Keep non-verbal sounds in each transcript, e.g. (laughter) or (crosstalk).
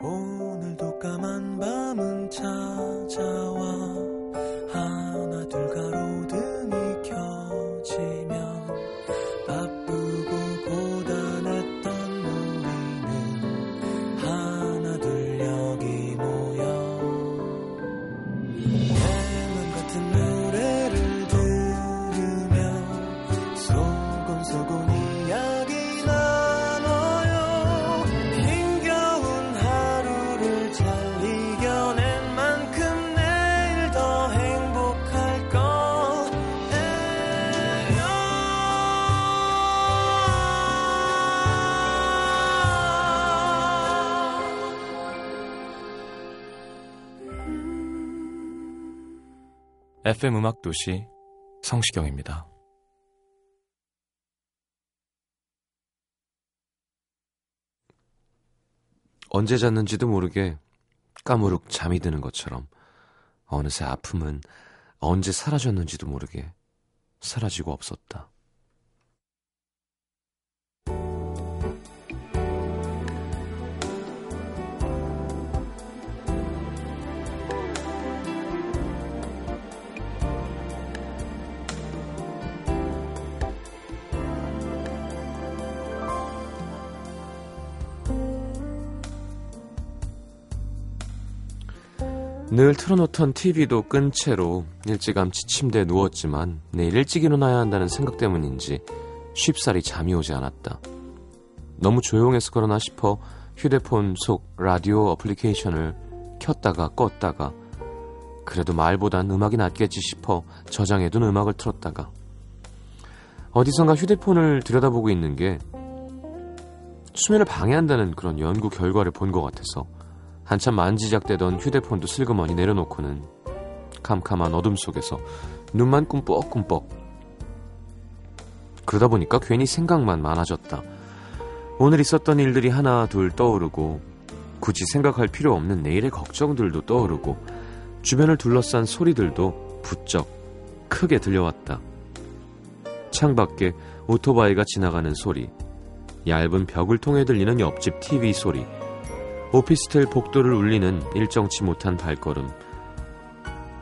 오늘도 까만 밤은 찾아와. 하나 둘 가로등 FM 음악 도시 성시경입니다. 언제 잤는지도 모르게 까무룩 잠이 드는 것처럼 어느새 아픔은 언제 사라졌는지도 모르게 사라지고 없었다. 늘 틀어놓던 TV도 끈 채로 일찌감치 침대에 누웠지만 내일 일찍 일어나야 한다는 생각 때문인지 쉽사리 잠이 오지 않았다. 너무 조용해서 그러나 싶어 휴대폰 속 라디오 어플리케이션을 켰다가 껐다가 그래도 말보단 음악이 낫겠지 싶어 저장해둔 음악을 틀었다가 어디선가 휴대폰을 들여다보고 있는 게 수면을 방해한다는 그런 연구 결과를 본 것 같아서 한참 만지작대던 휴대폰도 슬그머니 내려놓고는 캄캄한 어둠 속에서 눈만 꿈뻑꿈뻑 그러다 보니까 괜히 생각만 많아졌다. 오늘 있었던 일들이 하나 둘 떠오르고 굳이 생각할 필요 없는 내일의 걱정들도 떠오르고 주변을 둘러싼 소리들도 부쩍 크게 들려왔다. 창밖에 오토바이가 지나가는 소리, 얇은 벽을 통해 들리는 옆집 TV 소리, 오피스텔 복도를 울리는 일정치 못한 발걸음.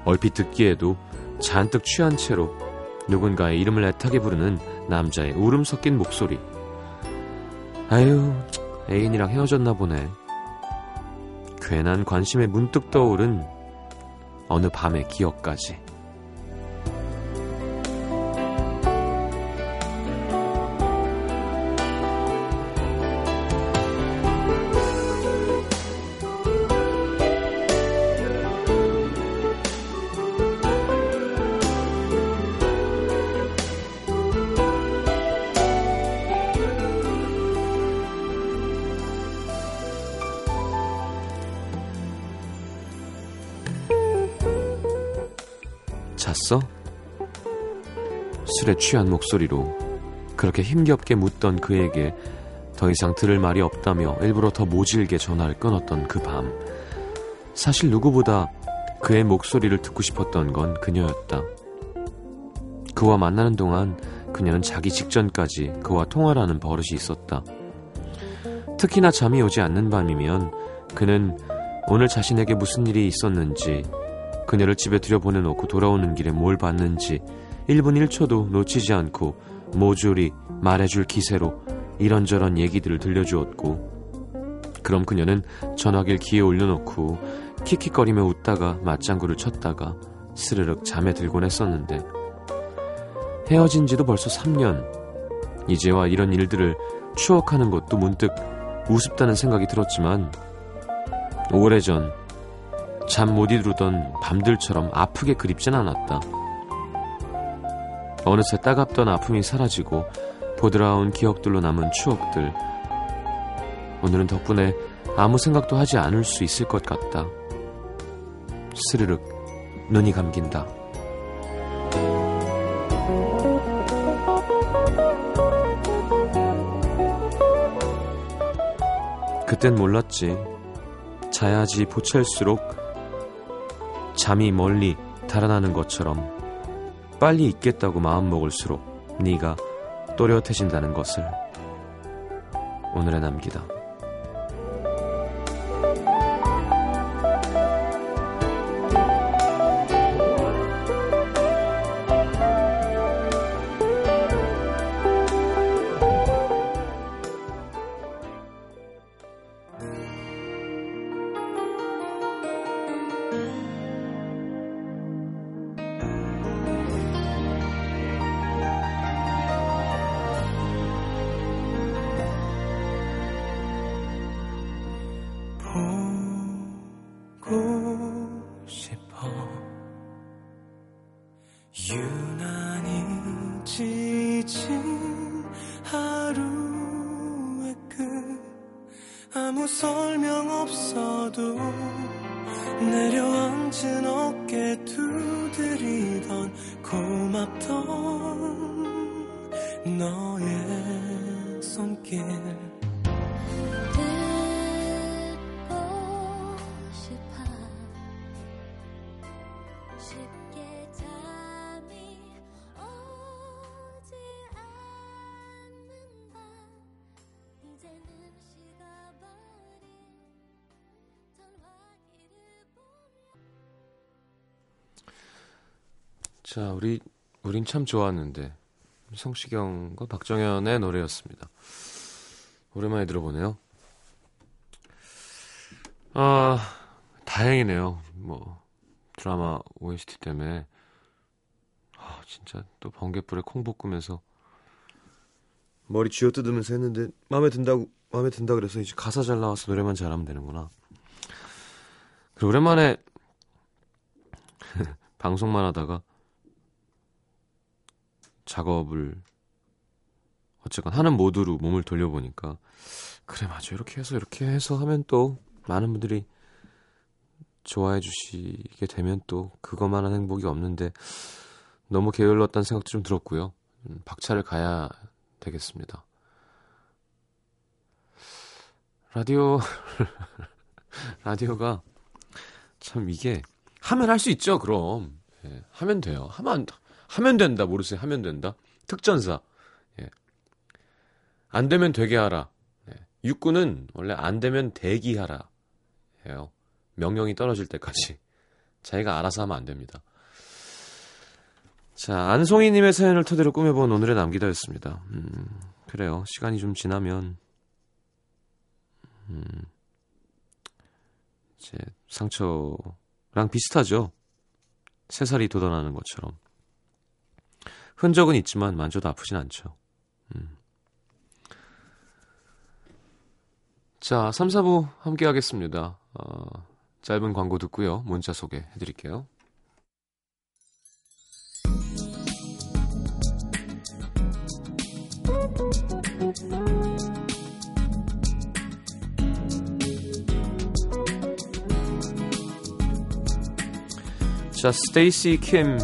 얼핏 듣기에도 잔뜩 취한 채로 누군가의 이름을 애타게 부르는 남자의 울음 섞인 목소리. 아유, 애인이랑 헤어졌나 보네. 괜한 관심에 문득 떠오른 어느 밤의 기억까지. 술에 취한 목소리로 그렇게 힘겹게 묻던 그에게 더 이상 들을 말이 없다며 일부러 더 모질게 전화를 끊었던 그 밤. 사실 누구보다 그의 목소리를 듣고 싶었던 건 그녀였다. 그와 만나는 동안 그녀는 자기 직전까지 그와 통화를 하는 버릇이 있었다. 특히나 잠이 오지 않는 밤이면 그는 오늘 자신에게 무슨 일이 있었는지 그녀를 집에 들여보내놓고 돌아오는 길에 뭘 봤는지 1분 1초도 놓치지 않고 모조리 말해줄 기세로 이런저런 얘기들을 들려주었고 그럼 그녀는 전화기를 귀에 올려놓고 킥킥거리며 웃다가 맞장구를 쳤다가 스르륵 잠에 들곤 했었는데 헤어진 지도 벌써 3년 이제와 이런 일들을 추억하는 것도 문득 우습다는 생각이 들었지만 오래전 잠 못 이루던 밤들처럼 아프게 그립진 않았다. 어느새 따갑던 아픔이 사라지고 보드라운 기억들로 남은 추억들. 오늘은 덕분에 아무 생각도 하지 않을 수 있을 것 같다. 스르륵 눈이 감긴다. 그땐 몰랐지. 자야지 보챌수록 잠이 멀리 달아나는 것처럼 빨리 있겠다고 마음먹을수록 네가 또렷해진다는 것을 오늘에 남기다. 지친 하루의 끝. 아무 설명 없어도 내려앉은 어깨 두드리던 고맙던 너의 손길. 자, 우리 우린 참 좋았는데 성시경과 박정현의 노래였습니다. 오랜만에 들어보네요. 아, 다행이네요. 뭐 드라마 OST 때문에 아, 진짜 또 번개불에 콩 볶으면서 머리 쥐어뜯으면서 했는데 마음에 든다고 마음에 든다 그래서 이제 가사 잘 나와서 노래만 잘하면 되는구나. 그리고 오랜만에 (laughs) 방송만 하다가 작업을 어쨌건 하는 모드로 몸을 돌려보니까 그래 맞아 이렇게 해서 이렇게 해서 하면 또 많은 분들이 좋아해 주시게 되면 또 그것만한 행복이 없는데 너무 게을렀다는 생각도 좀 들었고요. 음, 박차를 가야 되겠습니다. 라디오 (laughs) 라디오가 참 이게 하면 할 수 있죠. 그럼 예, 하면 돼요. 하면 안, 하면 된다 모르세요? 하면 된다. 특전사. 예. 안 되면 되게 하라. 예. 육군은 원래 안 되면 대기하라. 해요. 명령이 떨어질 때까지. 자기가 알아서 하면 안 됩니다. 자, 안송이님의 사연을 토대로 꾸며본 오늘의 남기다였습니다. 음, 그래요. 시간이 좀 지나면, 음, 이제 상처랑 비슷하죠. 새살이 돋아나는 것처럼. 흔적은 있지만 만져도 아프진 않죠. 음. 자, 3, 4부 함께 하겠습니다. 어, 짧은 광고 듣고요. 문자 소개해 드릴게요. 자, 스테이시 킴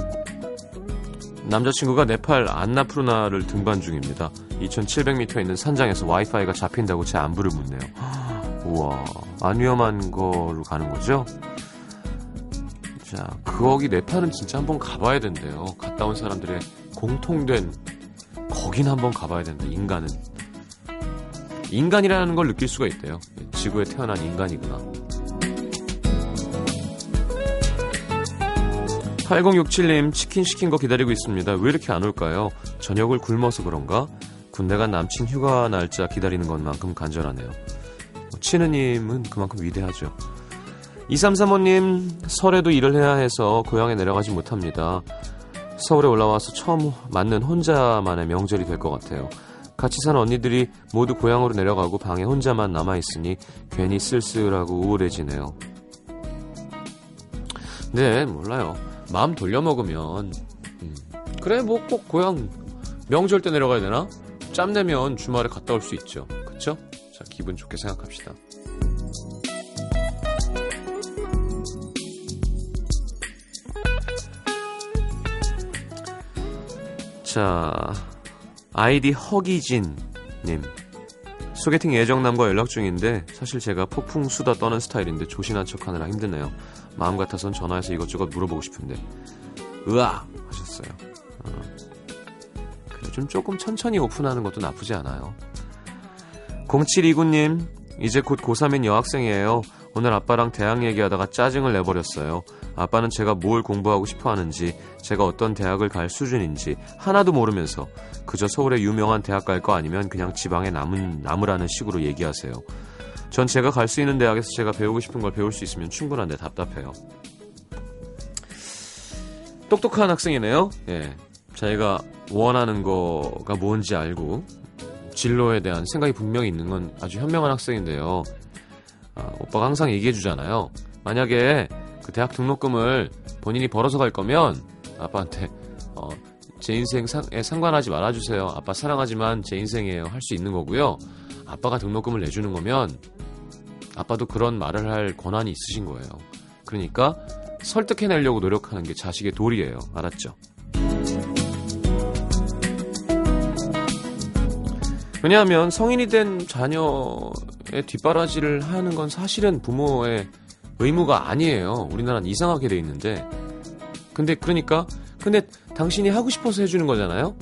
남자친구가 네팔 안나푸르나를 등반 중입니다. 2700m 있는 산장에서 와이파이가 잡힌다고 제 안부를 묻네요. (gasps) 우와, 안 위험한 거로 가는 거죠? 자, 거기 네팔은 진짜 한번 가봐야 된대요. 갔다 온 사람들의 공통된 거긴 한번 가봐야 된다. 인간은 인간이라는 걸 느낄 수가 있대요. 지구에 태어난 인간이구나. 8067님 치킨 시킨 거 기다리고 있습니다. 왜 이렇게 안 올까요? 저녁을 굶어서 그런가? 군대 간 남친 휴가 날짜 기다리는 것만큼 간절하네요. 치느님은 그만큼 위대하죠. 2335님 설에도 일을 해야 해서 고향에 내려가지 못합니다. 서울에 올라와서 처음 맞는 혼자만의 명절이 될 것 같아요. 같이 사는 언니들이 모두 고향으로 내려가고 방에 혼자만 남아있으니 괜히 쓸쓸하고 우울해지네요. 네, 몰라요. 마음 돌려먹으면 음, 그래 뭐 꼭 고향 명절 때 내려가야 되나? 짬 내면 주말에 갔다 올 수 있죠. 그쵸? 자 기분 좋게 생각합시다. 자 아이디 허기진님 소개팅 예정남과 연락 중인데 사실 제가 폭풍 수다 떠는 스타일인데 조신한 척하느라 힘드네요. 마음 같아선 전화해서 이것저것 물어보고 싶은데 으아 하셨어요. 어. 그래 좀 조금 천천히 오픈하는 것도 나쁘지 않아요. 0729님 이제 곧 고3인 여학생이에요. 오늘 아빠랑 대학 얘기하다가 짜증을 내버렸어요. 아빠는 제가 뭘 공부하고 싶어 하는지, 제가 어떤 대학을 갈 수준인지 하나도 모르면서 그저 서울의 유명한 대학 갈 거 아니면 그냥 지방에 남은, 남으라는 식으로 얘기하세요. 전 제가 갈 수 있는 대학에서 제가 배우고 싶은 걸 배울 수 있으면 충분한데 답답해요. 똑똑한 학생이네요. 예. 자기가 원하는 거가 뭔지 알고 진로에 대한 생각이 분명히 있는 건 아주 현명한 학생인데요. 아, 오빠가 항상 얘기해 주잖아요. 만약에 그 대학 등록금을 본인이 벌어서 갈 거면 아빠한테 어, 제 인생에 상관하지 말아주세요. 아빠 사랑하지만 제 인생이에요. 할 수 있는 거고요. 아빠가 등록금을 내주는 거면 아빠도 그런 말을 할 권한이 있으신 거예요. 그러니까 설득해내려고 노력하는 게 자식의 도리예요. 알았죠? 왜냐하면 성인이 된 자녀의 뒷바라지를 하는 건 사실은 부모의 의무가 아니에요. 우리나라는 이상하게 돼 있는데. 근데 그러니까 근데 당신이 하고 싶어서 해주는 거잖아요.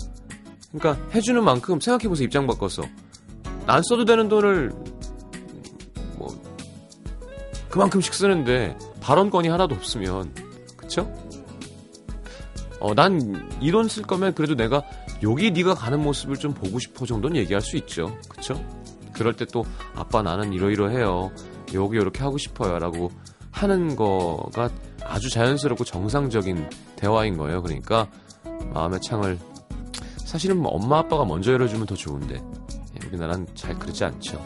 그러니까 해주는 만큼 생각해보세요. 입장 바꿔서 안 써도 되는 돈을 뭐 그만큼씩 쓰는데 발언권이 하나도 없으면 그쵸? 어, 난 이 돈 쓸 거면 그래도 내가 여기 네가 가는 모습을 좀 보고 싶어 정도는 얘기할 수 있죠. 그쵸? 그럴 때 또 아빠 나는 이러이러해요. 여기 이렇게 하고 싶어요 라고 하는 거가 아주 자연스럽고 정상적인 대화인 거예요. 그러니까 마음의 창을 사실은 뭐 엄마 아빠가 먼저 열어주면 더 좋은데 예, 우리나라는 잘 그러지 않죠.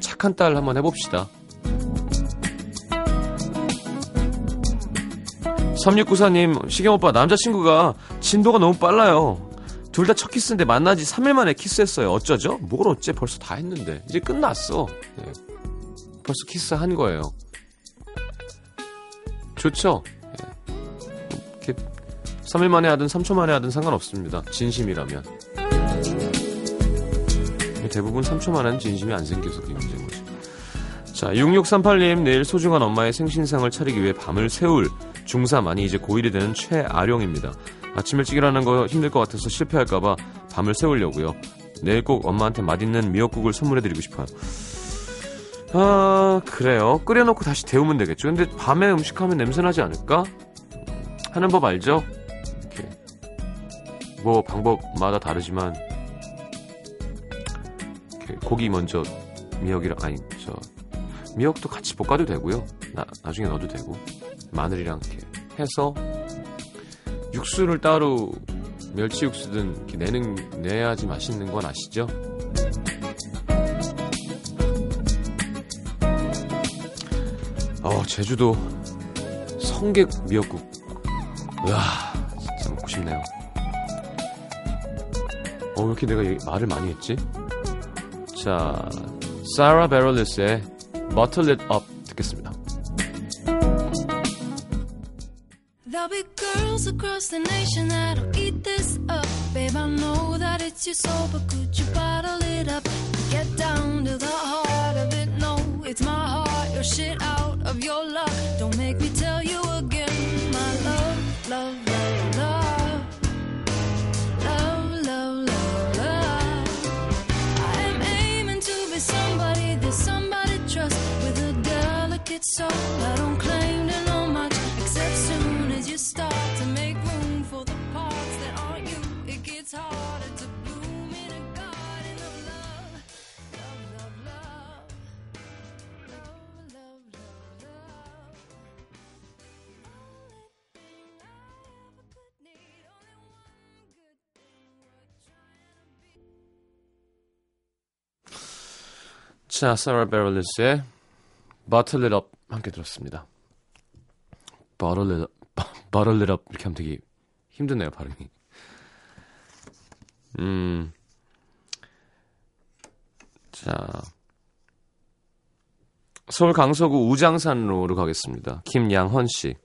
착한 딸 한번 해봅시다. 3694님, 시경 오빠, 남자친구가 진도가 너무 빨라요. 둘 다 첫 키스인데 만나지 3일 만에 키스했어요. 어쩌죠? 뭘 어째 벌써 다 했는데. 이제 끝났어. 네. 벌써 키스한 거예요. 좋죠? 네. 이렇게 3일 만에 하든 3초 만에 하든 상관없습니다. 진심이라면. 대부분 3초 만에는 진심이 안 생겨서 그게 문제인 거죠. 자, 6638님, 내일 소중한 엄마의 생신상을 차리기 위해 밤을 새울 중3 아니 이제 고1이 되는 최아령입니다. 아침 일찍 일하는 거 힘들 것 같아서 실패할까봐 밤을 새우려고요. 내일 꼭 엄마한테 맛있는 미역국을 선물해드리고 싶어요. 아 그래요. 끓여놓고 다시 데우면 되겠죠. 근데 밤에 음식하면 냄새나지 않을까? 하는 법 알죠? 이렇게 뭐 방법마다 다르지만 이렇게 고기 먼저 미역이랑 아니 저 미역도 같이 볶아도 되고요. 나, 나중에 넣어도 되고 마늘이랑 이렇게 해서 육수를 따로 멸치 육수든 내는 내야지 맛있는 건 아시죠? 어 제주도 성게 미역국 와 진짜 먹고 싶네요. 어, 왜 이렇게 내가 말을 많이 했지? 자, 사라 베럴리스의 Bottle It Up 듣겠습니다. Be girls across the nation that'll eat this up. Babe, I know that it's your soul, but could you bottle it up? Get down to the 자, 사라 베럴리스의 Bottle It Up 함께 들었습니다. Bottle It Up, Bottle It Up 이렇게 하면 되게 힘드네요, 발음이. 음, 자, 서울 강서구 우장산로로 가겠습니다. 김양헌 씨.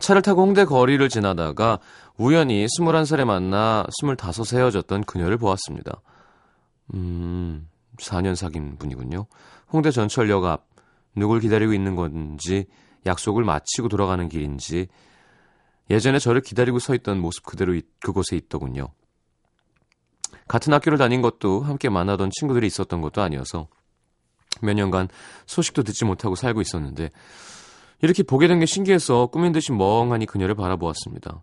차를 타고 홍대 거리를 지나다가 우연히 21살에 만나 25세 헤어졌던 그녀를 보았습니다. 음, 4년 사귄 분이군요. 홍대 전철역 앞 누굴 기다리고 있는 건지 약속을 마치고 돌아가는 길인지 예전에 저를 기다리고 서 있던 모습 그대로 이- 그곳에 있더군요. 같은 학교를 다닌 것도 함께 만나던 친구들이 있었던 것도 아니어서 몇 년간 소식도 듣지 못하고 살고 있었는데 이렇게 보게 된 게 신기해서 꾸민 듯이 멍하니 그녀를 바라보았습니다.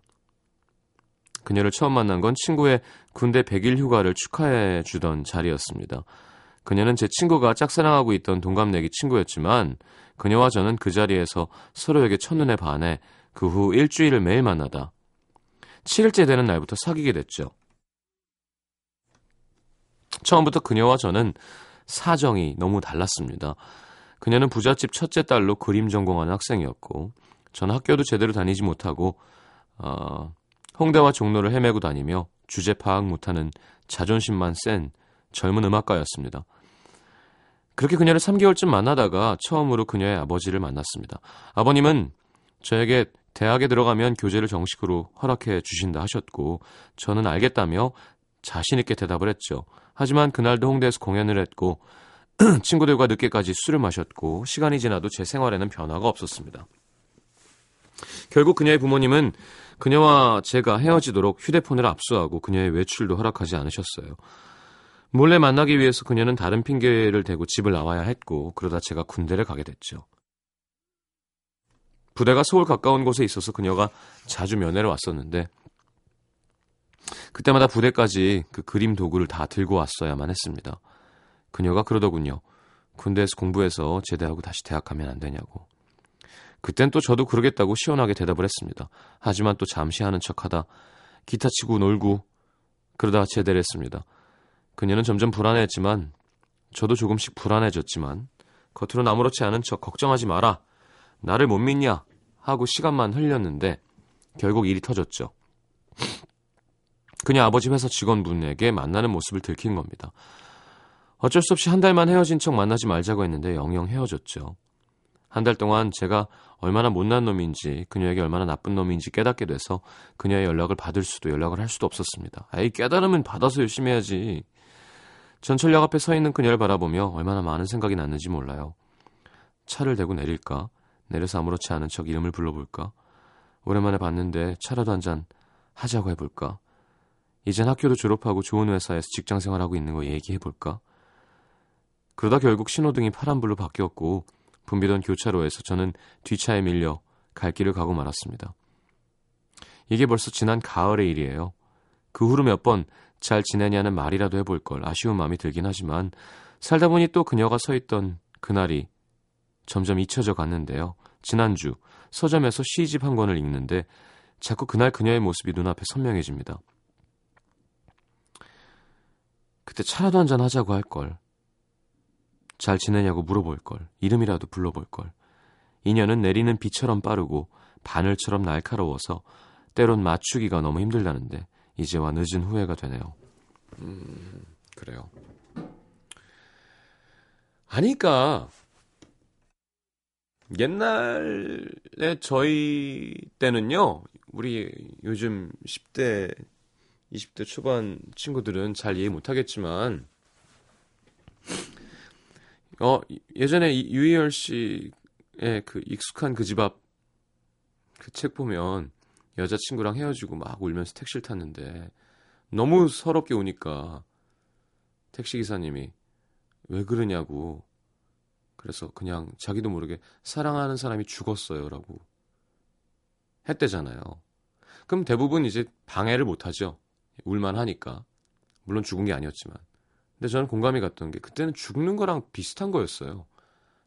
그녀를 처음 만난 건 친구의 군대 100일 휴가를 축하해 주던 자리였습니다. 그녀는 제 친구가 짝사랑하고 있던 동갑내기 친구였지만 그녀와 저는 그 자리에서 서로에게 첫눈에 반해 그 후 일주일을 매일 만나다 7일째 되는 날부터 사귀게 됐죠. 처음부터 그녀와 저는 사정이 너무 달랐습니다. 그녀는 부잣집 첫째 딸로 그림 전공하는 학생이었고 저는 학교도 제대로 다니지 못하고 어, 홍대와 종로를 헤매고 다니며 주제 파악 못하는 자존심만 센 젊은 음악가였습니다. 그렇게 그녀를 3개월쯤 만나다가 처음으로 그녀의 아버지를 만났습니다. 아버님은 저에게 대학에 들어가면 교재를 정식으로 허락해 주신다 하셨고 저는 알겠다며 자신 있게 대답을 했죠. 하지만 그날도 홍대에서 공연을 했고 (clears throat) 친구들과 늦게까지 술을 마셨고 시간이 지나도 제 생활에는 변화가 없었습니다. 결국 그녀의 부모님은 그녀와 제가 헤어지도록 휴대폰을 압수하고 그녀의 외출도 허락하지 않으셨어요. 몰래 만나기 위해서 그녀는 다른 핑계를 대고 집을 나와야 했고 그러다 제가 군대를 가게 됐죠. 부대가 서울 가까운 곳에 있어서 그녀가 자주 면회를 왔었는데 그때마다 부대까지 그 그림 도구를 다 들고 왔어야만 했습니다. 그녀가 그러더군요. 군대에서 공부해서 제대하고 다시 대학 가면 안 되냐고. 그땐 또 저도 그러겠다고 시원하게 대답을 했습니다. 하지만 또 잠시 하는 척하다 기타 치고 놀고 그러다 제대를 했습니다. 그녀는 점점 불안해했지만 저도 조금씩 불안해졌지만 겉으로는 아무렇지 않은 척 걱정하지 마라. 나를 못 믿냐? 하고 시간만 흘렸는데 결국 일이 터졌죠. 그녀 아버지 회사 직원분에게 만나는 모습을 들킨 겁니다. 어쩔 수 없이 한 달만 헤어진 척 만나지 말자고 했는데 영영 헤어졌죠. 한 달 동안 제가 얼마나 못난 놈인지 그녀에게 얼마나 나쁜 놈인지 깨닫게 돼서 그녀의 연락을 받을 수도 연락을 할 수도 없었습니다. 아이 깨달으면 받아서 열심히 해야지. 전철역 앞에 서 있는 그녀를 바라보며 얼마나 많은 생각이 났는지 몰라요. 차를 대고 내릴까? 내려서 아무렇지 않은 척 이름을 불러볼까? 오랜만에 봤는데 차라도 한 잔 하자고 해볼까? 이젠 학교도 졸업하고 좋은 회사에서 직장 생활하고 있는 거 얘기해볼까? 그러다 결국 신호등이 파란불로 바뀌었고 붐비던 교차로에서 저는 뒷차에 밀려 갈 길을 가고 말았습니다. 이게 벌써 지난 가을의 일이에요. 그 후로 몇 번 잘 지내냐는 말이라도 해볼 걸 아쉬운 마음이 들긴 하지만 살다 보니 또 그녀가 서 있던 그날이 점점 잊혀져 갔는데요. 지난주 서점에서 시집 한 권을 읽는데 자꾸 그날 그녀의 모습이 눈앞에 선명해집니다. 그때 차라도 한잔 하자고 할 걸. 잘 지내냐고 물어볼 걸. 이름이라도 불러볼 걸. 인연은 내리는 비처럼 빠르고 바늘처럼 날카로워서 때론 맞추기가 너무 힘들다는데 이제와 늦은 후회가 되네요. 음, 그래요. 아니까 옛날에 저희 때는요, 우리 요즘 10대, 20대 초반 친구들은 잘 이해 못 하겠지만, 어, 예전에 유희열 씨의 그 익숙한 그 집 앞 그 책 보면 여자친구랑 헤어지고 막 울면서 택시를 탔는데 너무 서럽게 우니까 택시기사님이 왜 그러냐고 그래서 그냥 자기도 모르게 사랑하는 사람이 죽었어요 라고 했대잖아요. 그럼 대부분 이제 방해를 못 하죠. 울만 하니까. 물론 죽은 게 아니었지만. 근데 저는 공감이 갔던 게 그때는 죽는 거랑 비슷한 거였어요.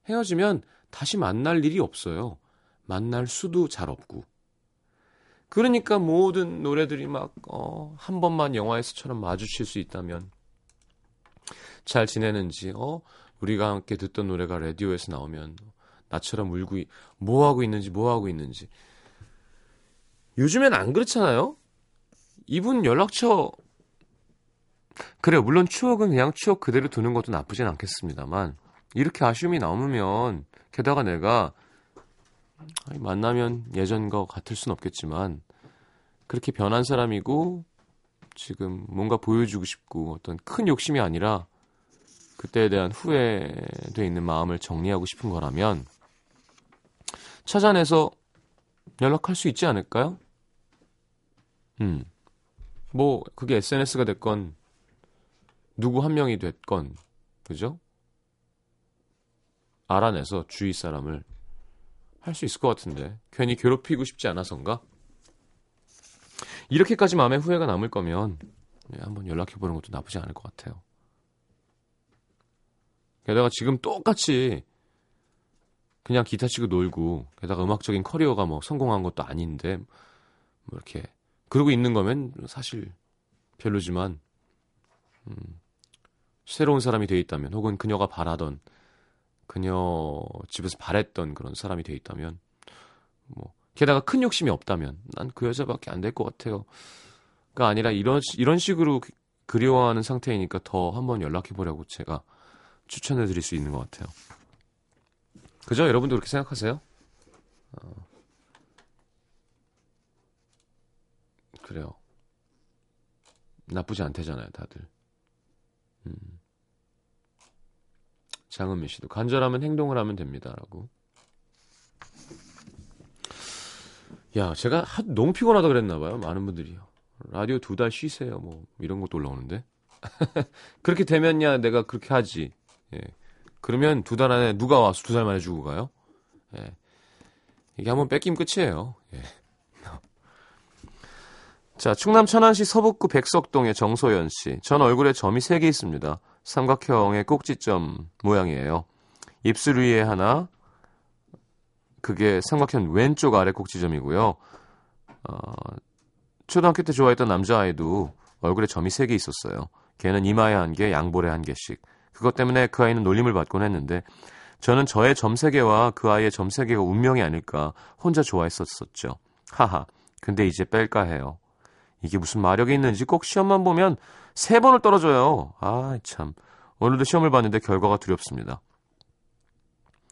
헤어지면 다시 만날 일이 없어요. 만날 수도 잘 없고. 그러니까 모든 노래들이 막, 어, 한 번만 영화에서처럼 마주칠 수 있다면 잘 지내는지, 어, 우리가 함께 듣던 노래가 라디오에서 나오면 나처럼 울고 뭐 하고 있는지 뭐 하고 있는지 요즘엔 안 그렇잖아요. 이분 연락처 그래요. 물론 추억은 그냥 추억 그대로 두는 것도 나쁘진 않겠습니다만 이렇게 아쉬움이 남으면 게다가 내가 만나면 예전과 같을 순 없겠지만 그렇게 변한 사람이고 지금 뭔가 보여주고 싶고 어떤 큰 욕심이 아니라 그때에 대한 후회돼 있는 마음을 정리하고 싶은 거라면 찾아내서 연락할 수 있지 않을까요? 음. 뭐 그게 SNS가 됐건 누구 한 명이 됐건 그죠? 알아내서 주위 사람을 할 수 있을 것 같은데 괜히 괴롭히고 싶지 않아서인가? 이렇게까지 마음에 후회가 남을 거면 네, 한번 연락해 보는 것도 나쁘지 않을 것 같아요. 게다가 지금 똑같이 그냥 기타 치고 놀고 게다가 음악적인 커리어가 뭐 성공한 것도 아닌데 뭐 이렇게 그러고 있는 거면 사실 별로지만 음, 새로운 사람이 돼 있다면 혹은 그녀가 바라던 그녀 집에서 바랬던 그런 사람이 돼 있다면 뭐 게다가 큰 욕심이 없다면 난 그 여자밖에 안 될 것 같아요. 가 아니라 이런 이런 식으로 그리워하는 상태이니까 더 한번 연락해 보려고 제가 추천해 드릴 수 있는 것 같아요. 그죠? 여러분도 그렇게 생각하세요? 어. 그래요. 나쁘지 않대잖아요, 다들. 음. 장은미 씨도 간절하면 행동을 하면 됩니다라고. 야, 제가 하, 너무 피곤하다 그랬나 봐요. 많은 분들이 라디오 두 달 쉬세요. 뭐 이런 것도 올라오는데. (laughs) 그렇게 되면야 내가 그렇게 하지. 예. 그러면 두 달 안에 누가 와서 두 달 만에 주고 가요? 예. 이게 한번 뺏기면 끝이에요. 예. (laughs) 자, 충남 천안시 서북구 백석동의 정소연 씨. 전 얼굴에 점이 3개 있습니다. 삼각형의 꼭지점 모양이에요. 입술 위에 하나, 그게 삼각형 왼쪽 아래 꼭지점이고요. 어, 초등학교 때 좋아했던 남자아이도 얼굴에 점이 3개 있었어요. 걔는 이마에 한 개, 양볼에 한 개씩. 그것 때문에 그 아이는 놀림을 받곤 했는데 저는 저의 점 3개와 그 아이의 점 3개가 운명이 아닐까 혼자 좋아했었었죠. 하하. 근데 이제 뺄까 해요. 이게 무슨 마력이 있는지 꼭 시험만 보면 세 번을 떨어져요. 아, 참. 오늘도 시험을 봤는데 결과가 두렵습니다.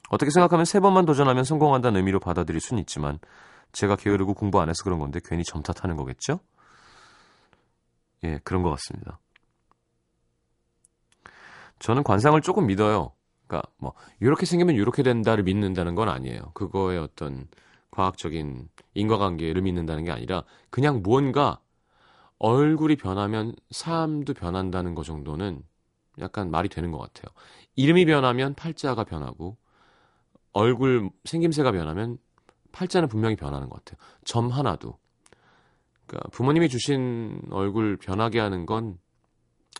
어떻게 생각하면 세 번만 도전하면 성공한다는 의미로 받아들일 수는 있지만 제가 게으르고 공부 안 해서 그런 건데 괜히 점 탓하는 거겠죠? 예, 그런 것 같습니다. 저는 관상을 조금 믿어요. 그러니까 뭐 이렇게 생기면 이렇게 된다를 믿는다는 건 아니에요. 그거의 어떤 과학적인 인과관계를 믿는다는 게 아니라 그냥 무언가 얼굴이 변하면 사람도 변한다는 것 정도는 약간 말이 되는 것 같아요. 이름이 변하면 팔자가 변하고 얼굴 생김새가 변하면 팔자는 분명히 변하는 것 같아요. 점 하나도. 그러니까 부모님이 주신 얼굴 변하게 하는 건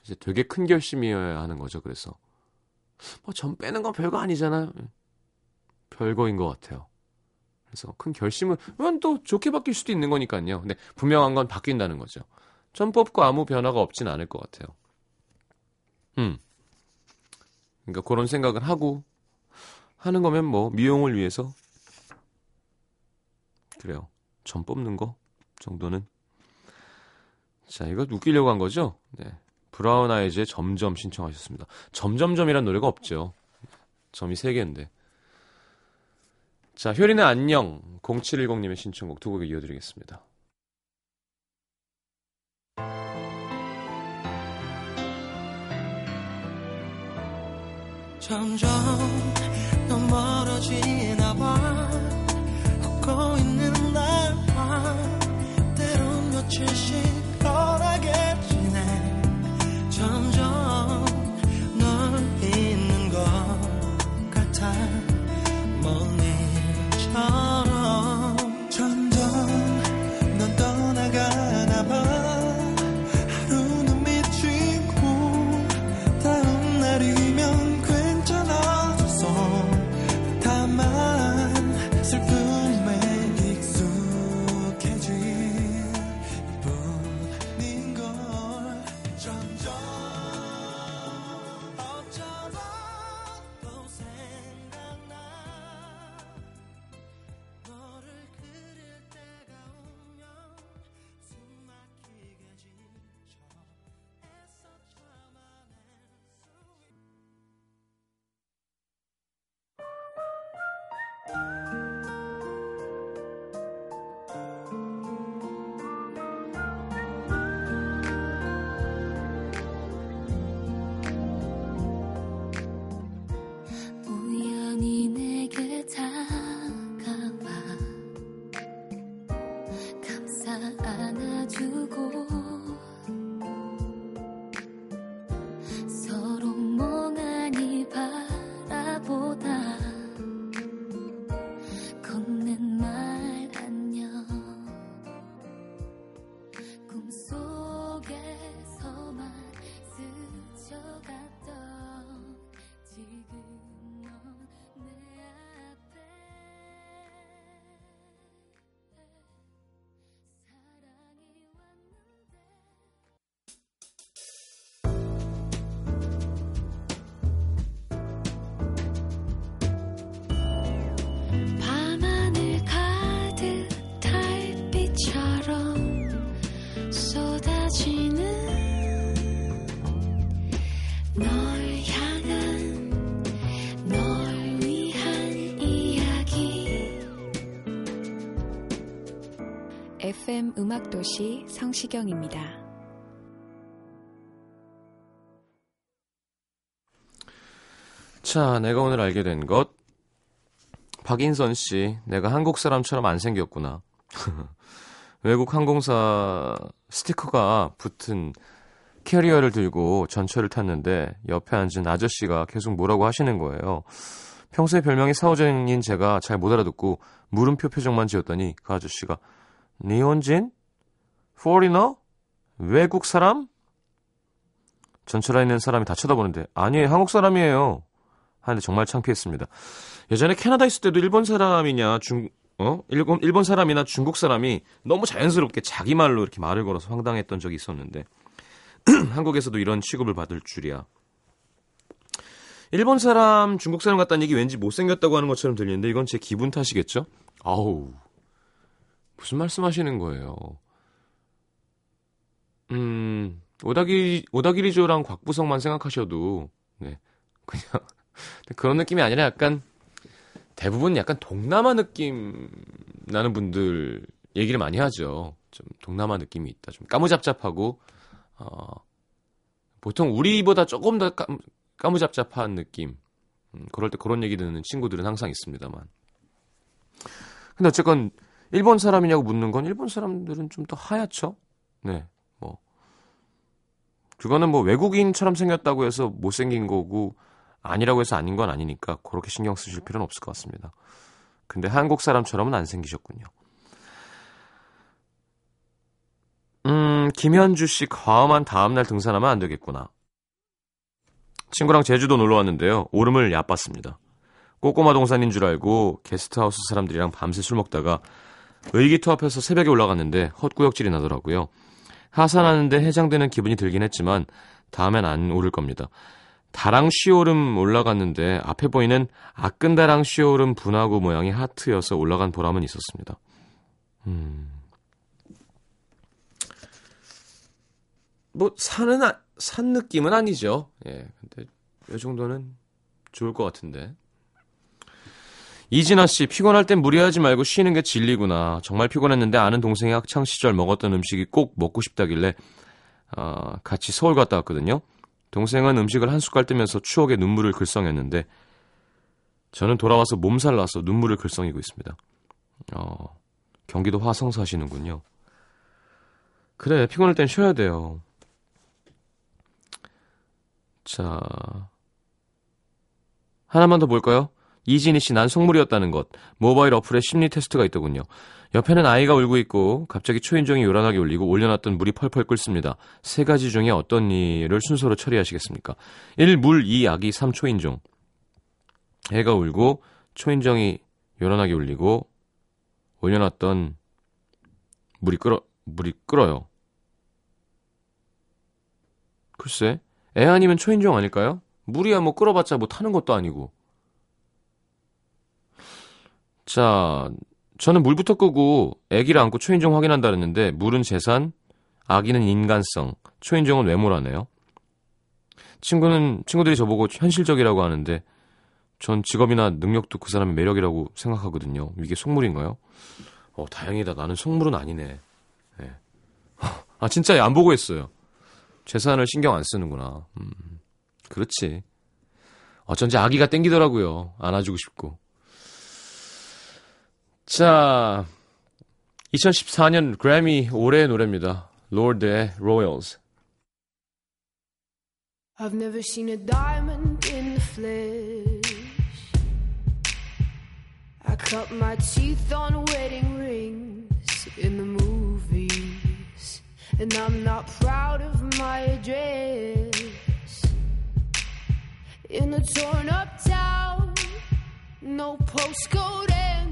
이제 되게 큰 결심이어야 하는 거죠. 그래서 뭐 점 빼는 건 별거 아니잖아요. 별거인 것 같아요. 그래서 큰 그건 또 좋게 바뀔 수도 있는 거니까요. 근데 분명한 건 바뀐다는 거죠. 점 뽑고 아무 변화가 없진 않을 것 같아요. 음. 그러니까 그런 생각을 하고 하는 거면 뭐 미용을 위해서 그래요. 점 뽑는 거 정도는 자 이거 웃기려고 한 거죠? 네. 브라운 아이즈의 점점 신청하셨습니다. 점점점이란 노래가 없죠. 점이 3개인데. 자, 효린의 안녕 0710님의 신청곡 두 곡 이어드리겠습니다. 점점 더 멀어지나 봐. 걷고 있는 날과 때론 며칠씩 FM 음악도시 성시경입니다. 자, 내가 오늘 알게 된 것. 박인선 씨, 내가 한국 사람처럼 안 생겼구나. (laughs) 외국 항공사 스티커가 붙은 캐리어를 들고 전철을 탔는데 옆에 앉은 아저씨가 계속 뭐라고 하시는 거예요. 평소에 별명이 사오정인 제가 잘 못 알아듣고 물음표 표정만 지었더니 그 아저씨가 니혼진? 포리너? 외국 사람? 전철 안에 있는 사람이 다 쳐다보는데 아니에요 한국 사람이에요 하는데 정말 창피했습니다. 예전에 캐나다 있을 때도 일본 사람이냐 중 어? 일본 일본 사람이나 중국 사람이 너무 자연스럽게 자기 말로 이렇게 말을 걸어서 황당했던 적이 있었는데 (clears throat) 한국에서도 이런 취급을 받을 줄이야. 일본 사람, 중국 사람 같다는 얘기 왠지 못생겼다고 하는 것처럼 들리는데 이건 제 기분 탓이겠죠? 아우, 무슨 말씀하시는 거예요? 음, 오다기, 오다기리조랑 곽부성만 생각하셔도, 네, 그냥, 그런 느낌이 아니라 약간, 대부분 약간 동남아 느낌 나는 분들 얘기를 많이 하죠. 좀 동남아 느낌이 있다. 좀 까무잡잡하고, 어, 보통 우리보다 조금 더 까, 까무잡잡한 느낌. 음, 그럴 때 그런 얘기 듣는 친구들은 항상 있습니다만. 근데 어쨌건 일본 사람이냐고 묻는 건 일본 사람들은 좀 더 하얗죠. 네, 뭐 그거는 뭐 외국인처럼 생겼다고 해서 못생긴 거고 아니라고 해서 아닌 건 아니니까 그렇게 신경 쓰실 필요는 없을 것 같습니다. 근데 한국 사람처럼은 안 생기셨군요. 음, 김현주 씨 과음한 다음날 등산하면 안 되겠구나. 친구랑 제주도 놀러 왔는데요. 오름을 얕봤습니다. 꼬꼬마 동산인 줄 알고 게스트하우스 사람들이랑 밤새 술 먹다가 의기투합해서 새벽에 올라갔는데 헛구역질이 나더라고요. 하산하는데 해장되는 기분이 들긴 했지만 다음엔 안 오를 겁니다. 다랑 시오름 올라갔는데 앞에 보이는 아끈다랑 시오름 분화구 모양이 하트여서 올라간 보람은 있었습니다. 음. 뭐 산은 아, 산 느낌은 아니죠. 예. 근데 이 정도는 좋을 것 같은데. 이진아 씨, 피곤할 땐 무리하지 말고 쉬는 게 진리구나. 정말 피곤했는데 아는 동생이 학창 시절 먹었던 음식이 꼭 먹고 싶다길래 어, 같이 서울 갔다 왔거든요. 동생은 음식을 한 숟갈 뜨면서 추억의 눈물을 글썽였는데 저는 돌아와서 몸살 나서 눈물을 글썽이고 있습니다. 어, 경기도 화성 사시는군요. 그래, 피곤할 땐 쉬어야 돼요. 자, 하나만 더 볼까요? 이진희 씨, 난 속물이었다는 것. 모바일 어플에 심리 테스트가 있더군요. 옆에는 아이가 울고 있고 갑자기 초인종이 요란하게 울리고 올려놨던 물이 펄펄 끓습니다. 세 가지 중에 어떤 일을 순서로 처리하시겠습니까? 1. 물, 2. 아기, 3. 초인종. 애가 울고 초인종이 요란하게 울리고 올려놨던 물이 끓어 물이 끓어요. 글쎄, 애 아니면 초인종 아닐까요? 물이야 뭐 끓어봤자 뭐 타는 것도 아니고. 자, 저는 물부터 끄고 아기를 안고 초인종 확인한다 그랬는데 물은 재산, 아기는 인간성, 초인종은 외모라네요. 친구는 친구들이 저보고 현실적이라고 하는데 전 직업이나 능력도 그 사람의 매력이라고 생각하거든요. 이게 속물인가요? 어, 다행이다. 나는 속물은 아니네. 네. (laughs) 아, 진짜 안 보고 했어요. 재산을 신경 안 쓰는구나. 음, 그렇지. 어쩐지 아기가 땡기더라고요. 안아주고 싶고. 자, 2014년 그래미 올해의 노래입니다. 롤드의 Royals. I've never seen a diamond in the flesh. I cut my teeth on wedding rings in the movies. And I'm not proud of my address. In a torn up town, no postcode envy.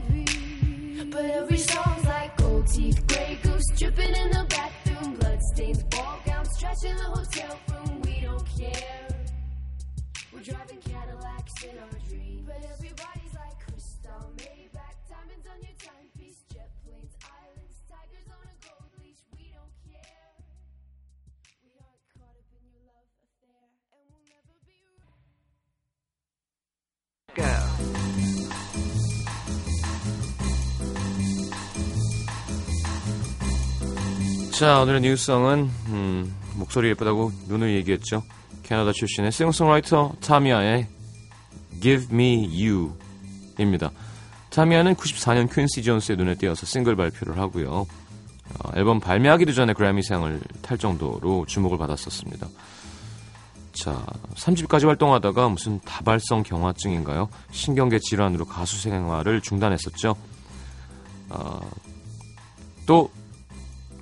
But every song's like gold teeth, gray goose dripping in the bathroom, bloodstains, ball gowns, trash in the hotel room. We don't care. We're driving Cadillacs in our dreams. But everybody's like crystal, 자, 오늘의 뉴스성은 음, 목소리 예쁘다고 눈을 얘기했죠. 캐나다 출신의 싱어송라이터 타미아의 Give Me You입니다. 타미아는 94년 퀸시 존스의 눈에 띄어서 싱글 발표를 하고요. 어, 앨범 발매하기도 전에 그래미상을 탈 정도로 주목을 받았었습니다. 자, 3집까지 활동하다가 무슨 다발성 경화증인가요? 신경계 질환으로 가수 생활을 중단했었죠. 어, 또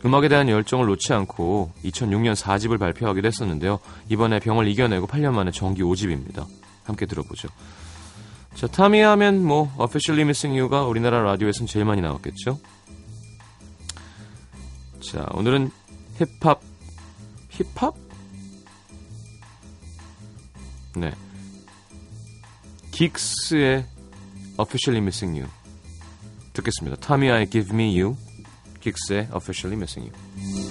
음악에 대한 열정을 놓지 않고 2006년 4집을 발표하기도 했었는데요. 이번에 병을 이겨내고 8년 만에 정기 5집입니다. 함께 들어보죠. 자, 타미 하면 뭐 Officially Missing You가 우리나라 라디오에서는 제일 많이 나왔겠죠. 자, 오늘은 힙합 힙합? 네. 긱스의 Officially Missing You 듣겠습니다. 타미아의 Give Me You 긱스의 Officially Missing You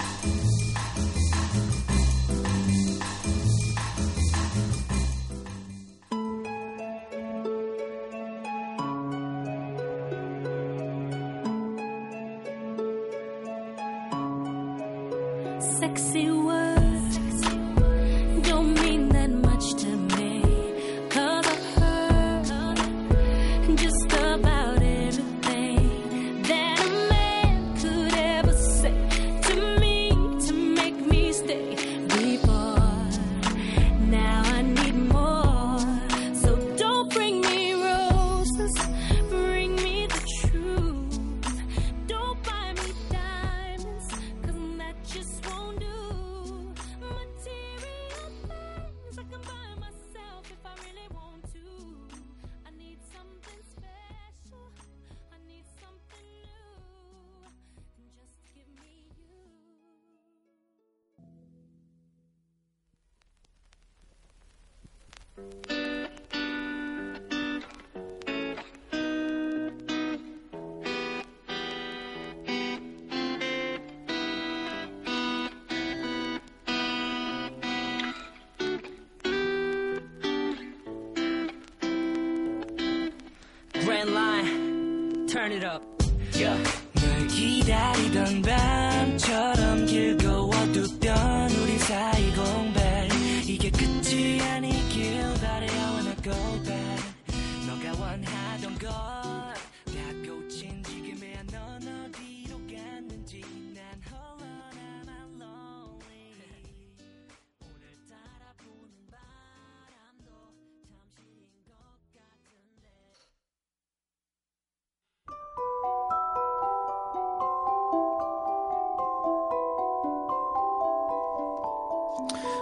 Grand line, turn it up. Yeah. 널 기다리던 밤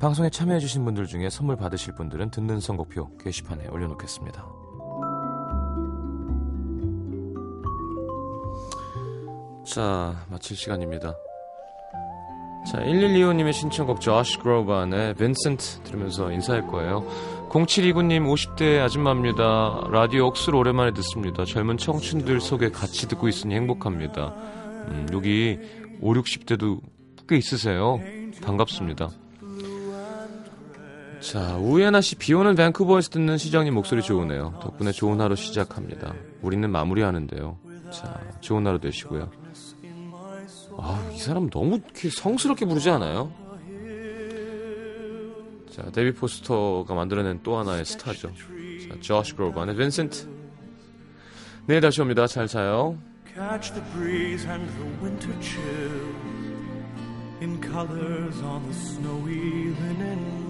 방송에 참여해주신 분들 중에 선물 받으실 분들은 듣는 선곡표 게시판에 올려놓겠습니다. 자, 마칠 시간입니다. 자, 1125님의 신청곡 조시 그로반의 빈센트 들으면서 인사할 거예요. 0729님 50대 아줌마입니다. 라디오 억수로 오랜만에 듣습니다. 젊은 청춘들 속에 같이 듣고 있으니 행복합니다. 음, 여기 5, 60대도 꽤 있으세요. 반갑습니다. 자, 우예나 씨, 비 오는 밴쿠버에서 듣는 시장님 목소리 좋으네요. 덕분에 좋은 하루 시작합니다. 우리는 마무리하는데요. 자, 좋은 하루 되시고요. 아, 이 사람 너무 성스럽게 부르지 않아요? 자, 데비 포스터가 만들어낸 또 하나의 스타죠. 자, 조시 그로반의 빈센트. 내일 다시 옵니다. 잘 자요. Catch the breeze and the winter chill in colors on the snowy linen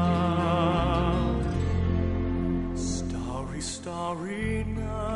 Marina.